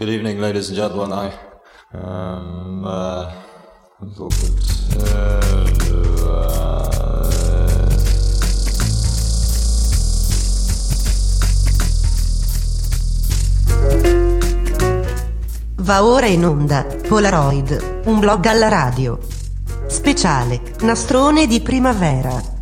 Good evening, ladies and gentlemen. I um, uh, Va ora in onda Polaroid, un blog alla radio. Speciale, nastrone di primavera.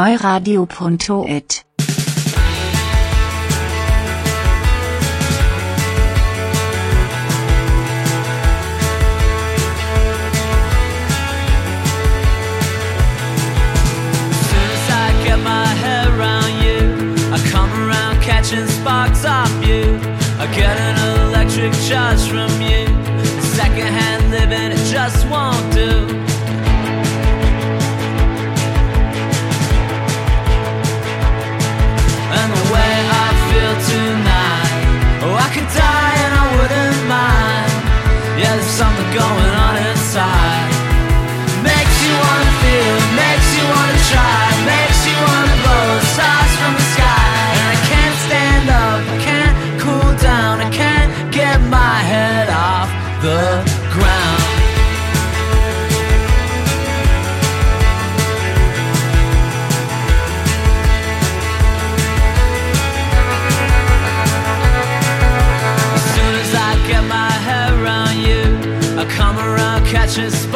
Neuradio.it around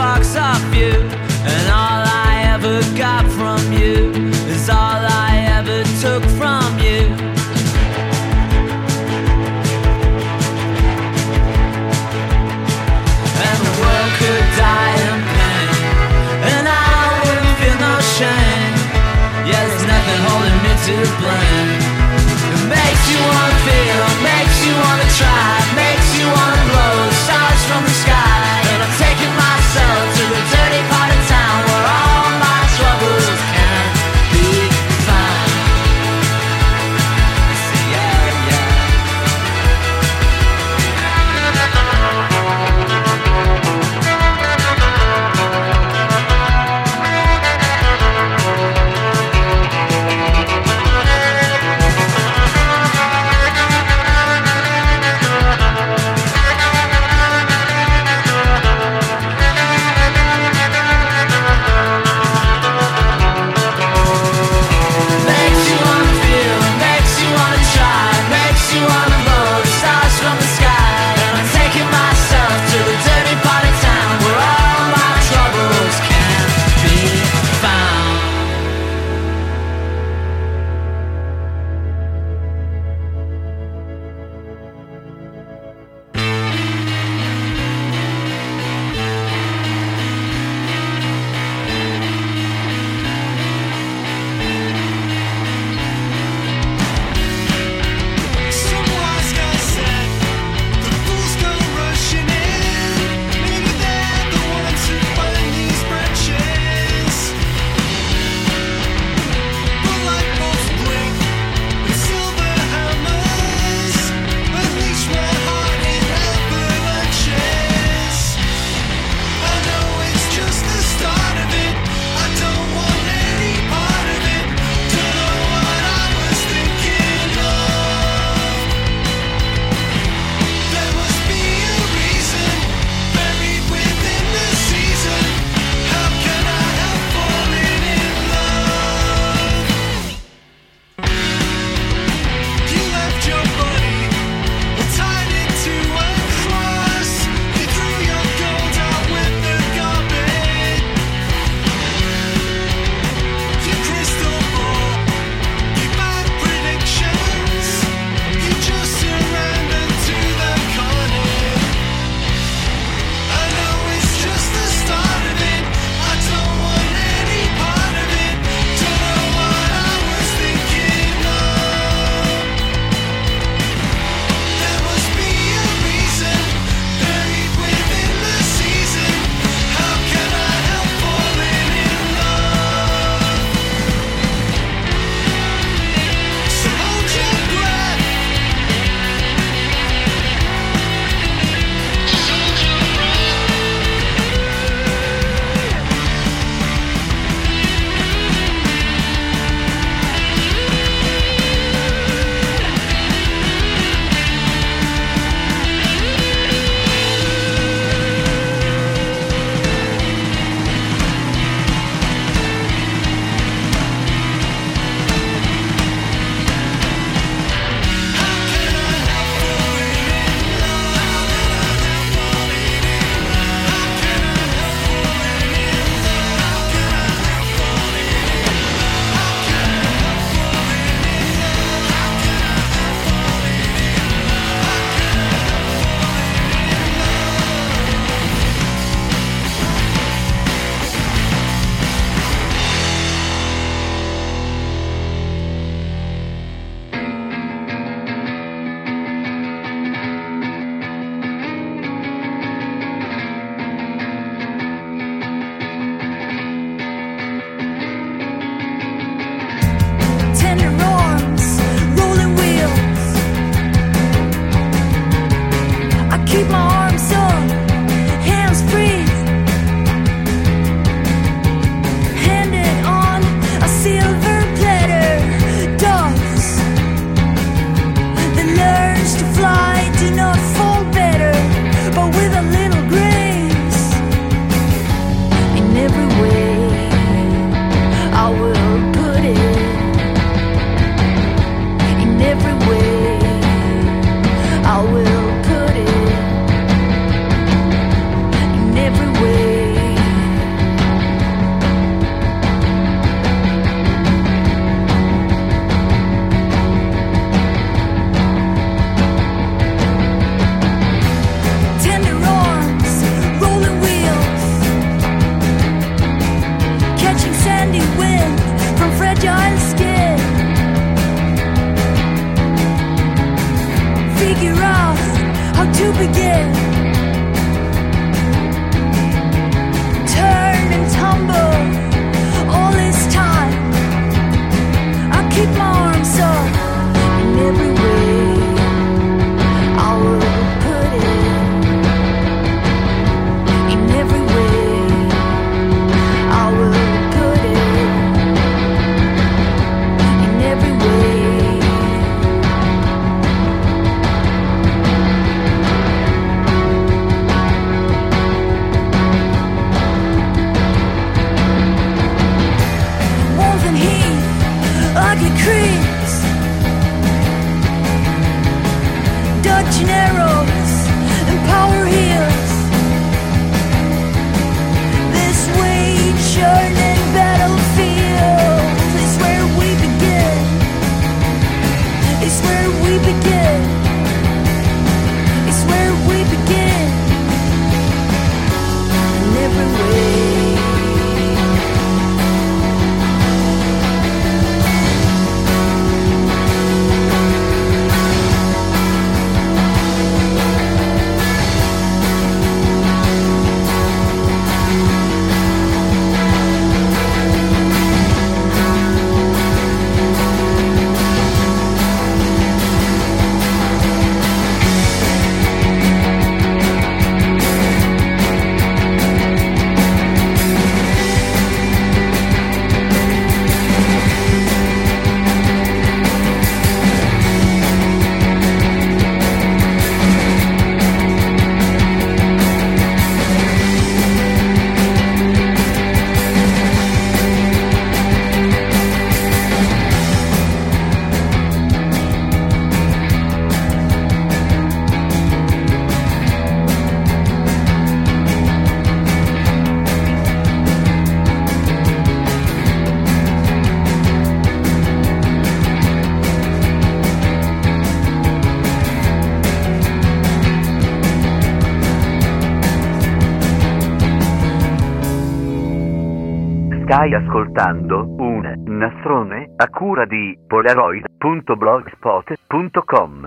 Stai ascoltando un nastrone a cura di polaroid.blogspot.com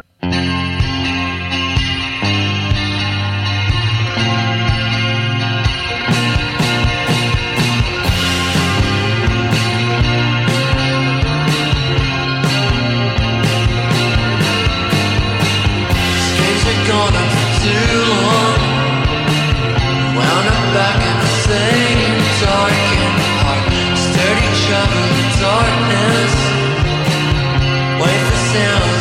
Wait for sound.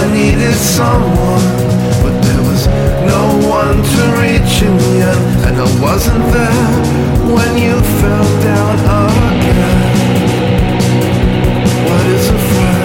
I needed someone, but there was no one to reach in the end, and I wasn't there when you fell down again. What is a friend?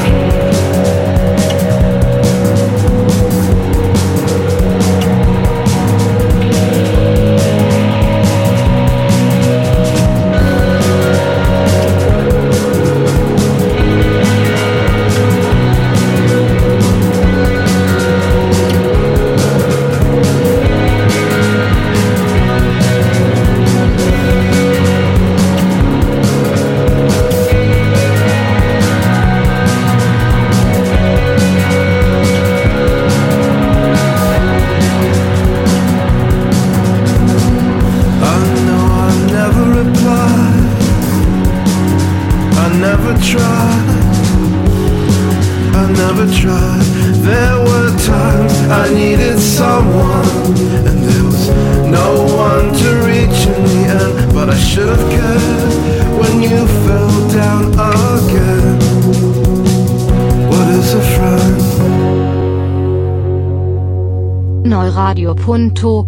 Punto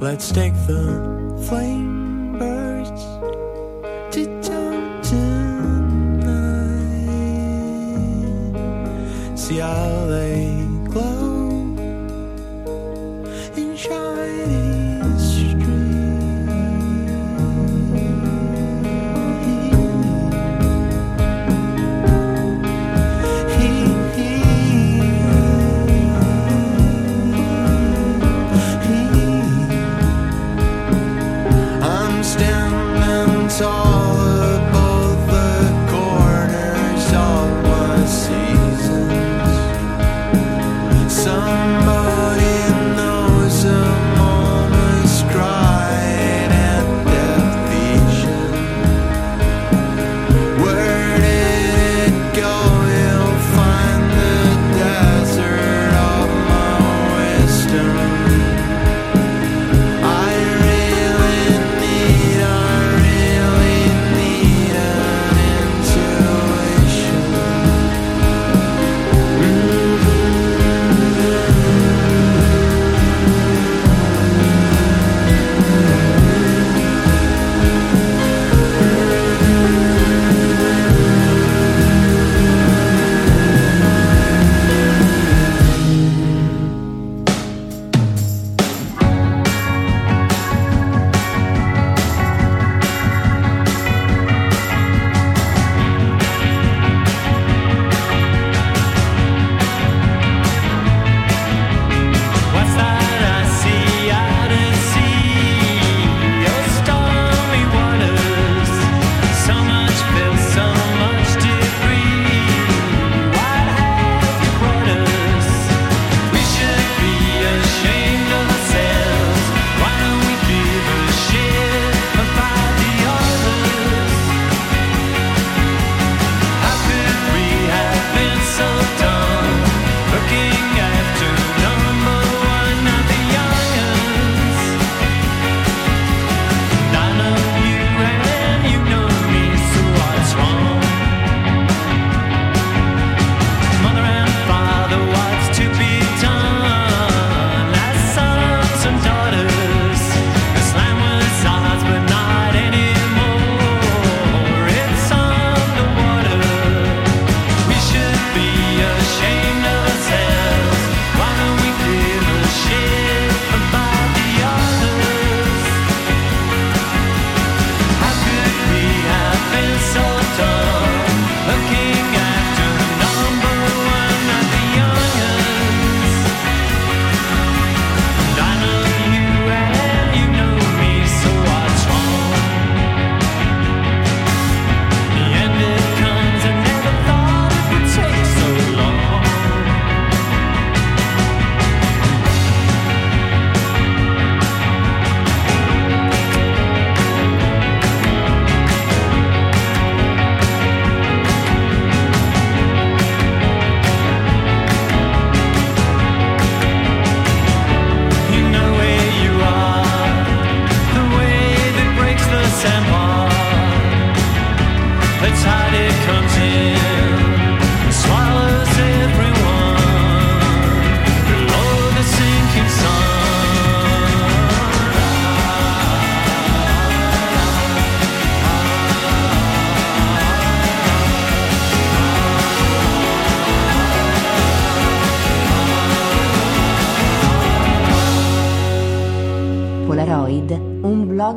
Let's take the flame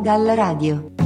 Dalla radio.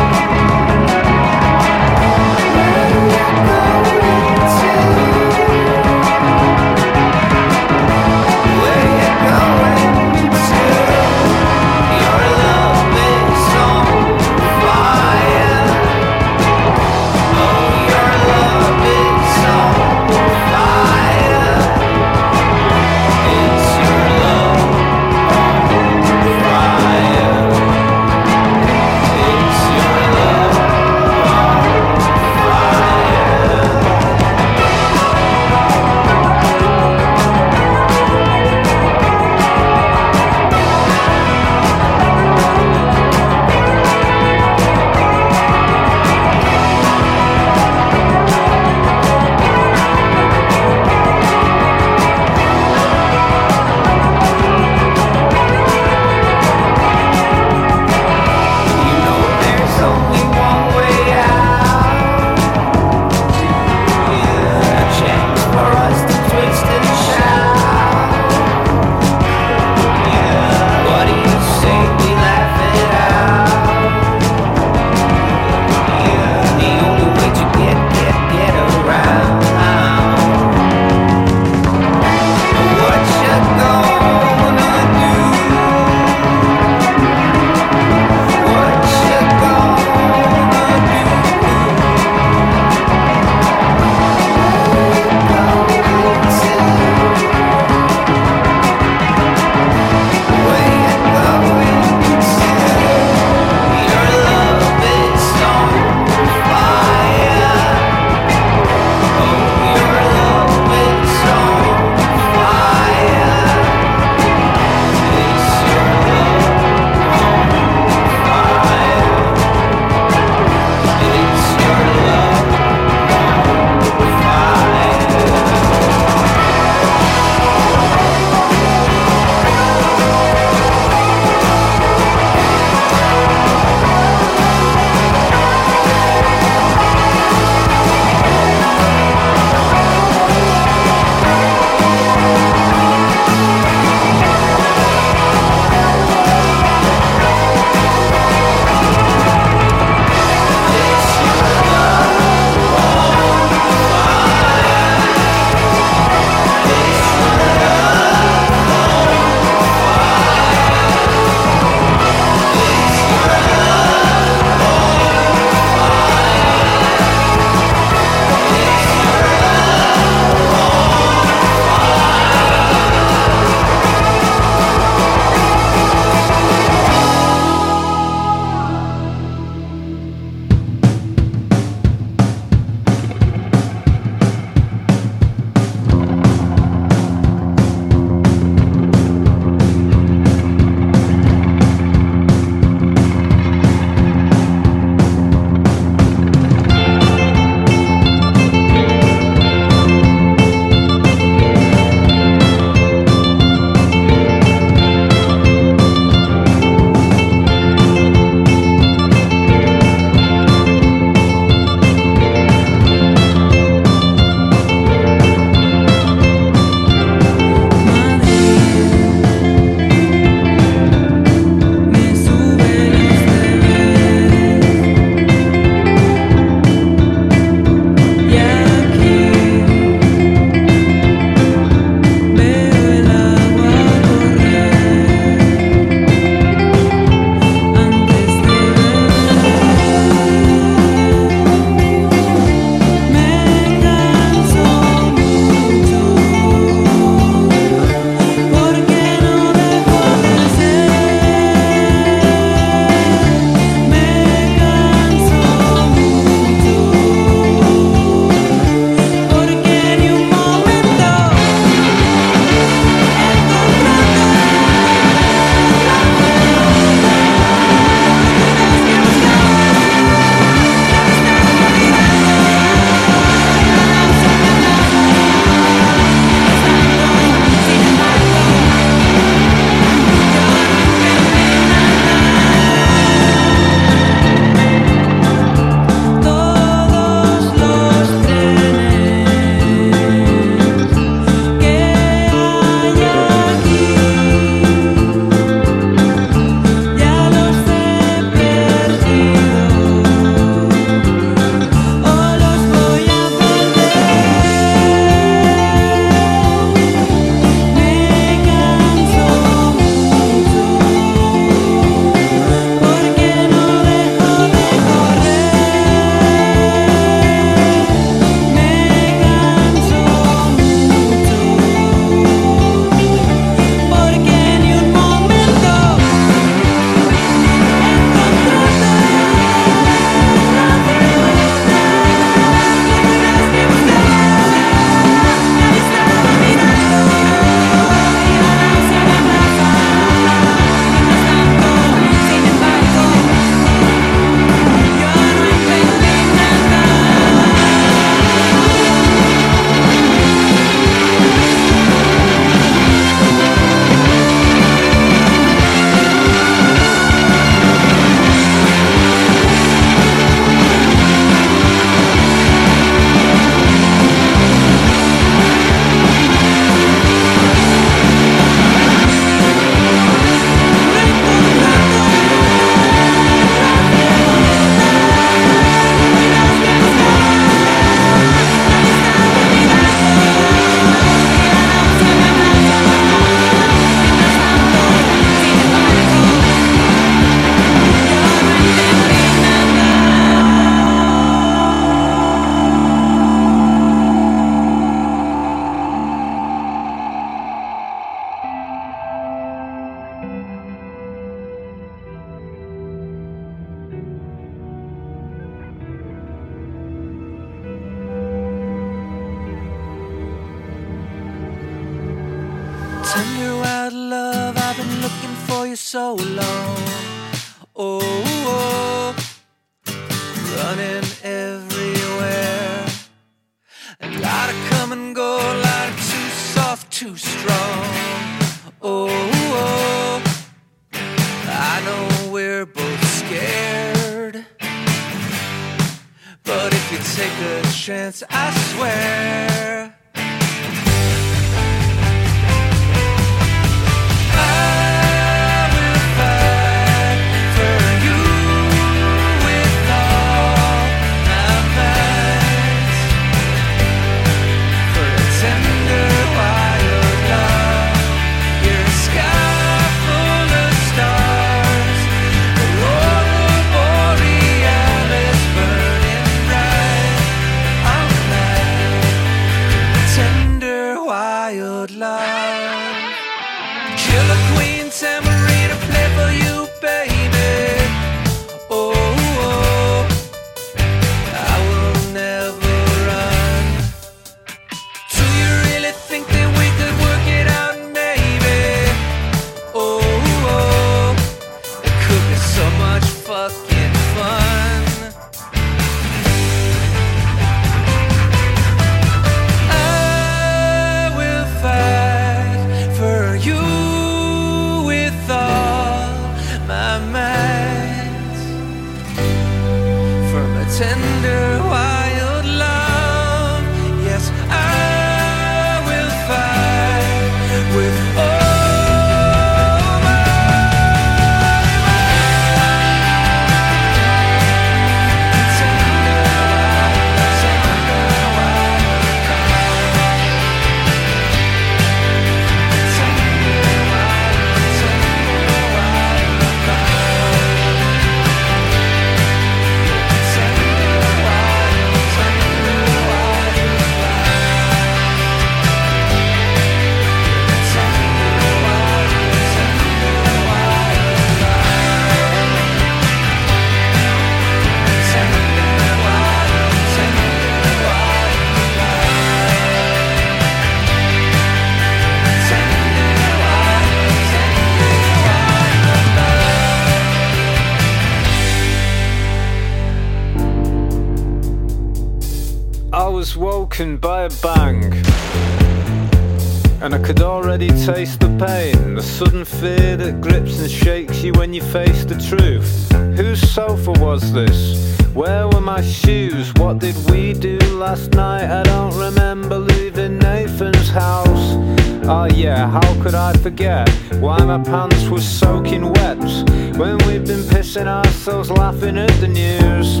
Pissing ourselves laughing at the news?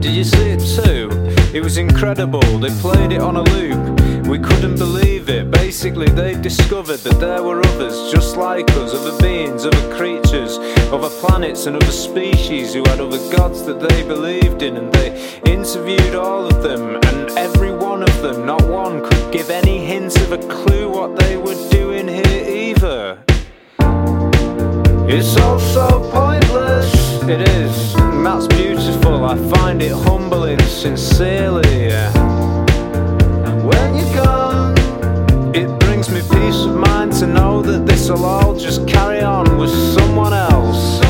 Did you see it too? It was incredible. They played it on a loop. We couldn't believe it. Basically, they discovered that there were others just like us, other beings, other creatures, other planets, and other species who had other gods that they believed in. And they interviewed all of them, and every one of them, not one, could give any hint of a clue what they were doing here either. It's all so pointless. It is, and that's beautiful. I find it humbling, sincerely. When you're gone, it brings me peace of mind to know that this'll all just carry on with someone else.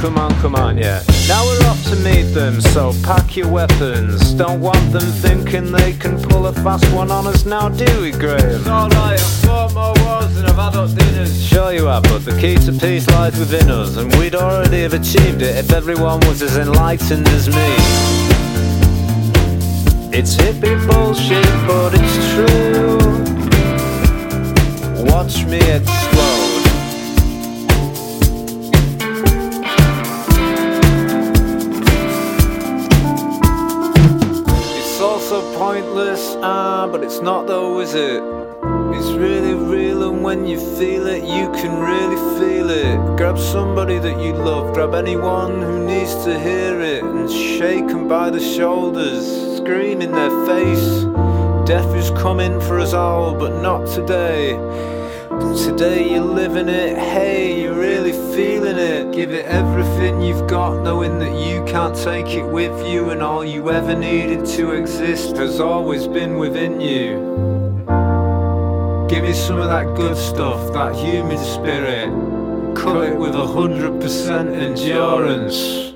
Come on, come on, yeah. Now we're off to meet them, so pack your weapons. Don't want them thinking they can pull a fast one on us now, do we, Graham? Alright, I've fought more wars than I've had up dinners. Sure you have, but the key to peace lies within us, and we'd already have achieved it if everyone was as enlightened as me. It's hippie bullshit, but it's true. Watch me explode. Ah, but it's not though, is it? It's really real, and when you feel it, you can really feel it. Grab somebody that you love, grab anyone who needs to hear it, and shake them by the shoulders, scream in their face. Death is coming for us all, but not today. Today you're living it, hey, you're really feeling it. Give it everything you've got, knowing that you can't take it with you, and all you ever needed to exist has always been within you. Give me some of that good stuff, that human spirit. Cut it with a hundred percent endurance.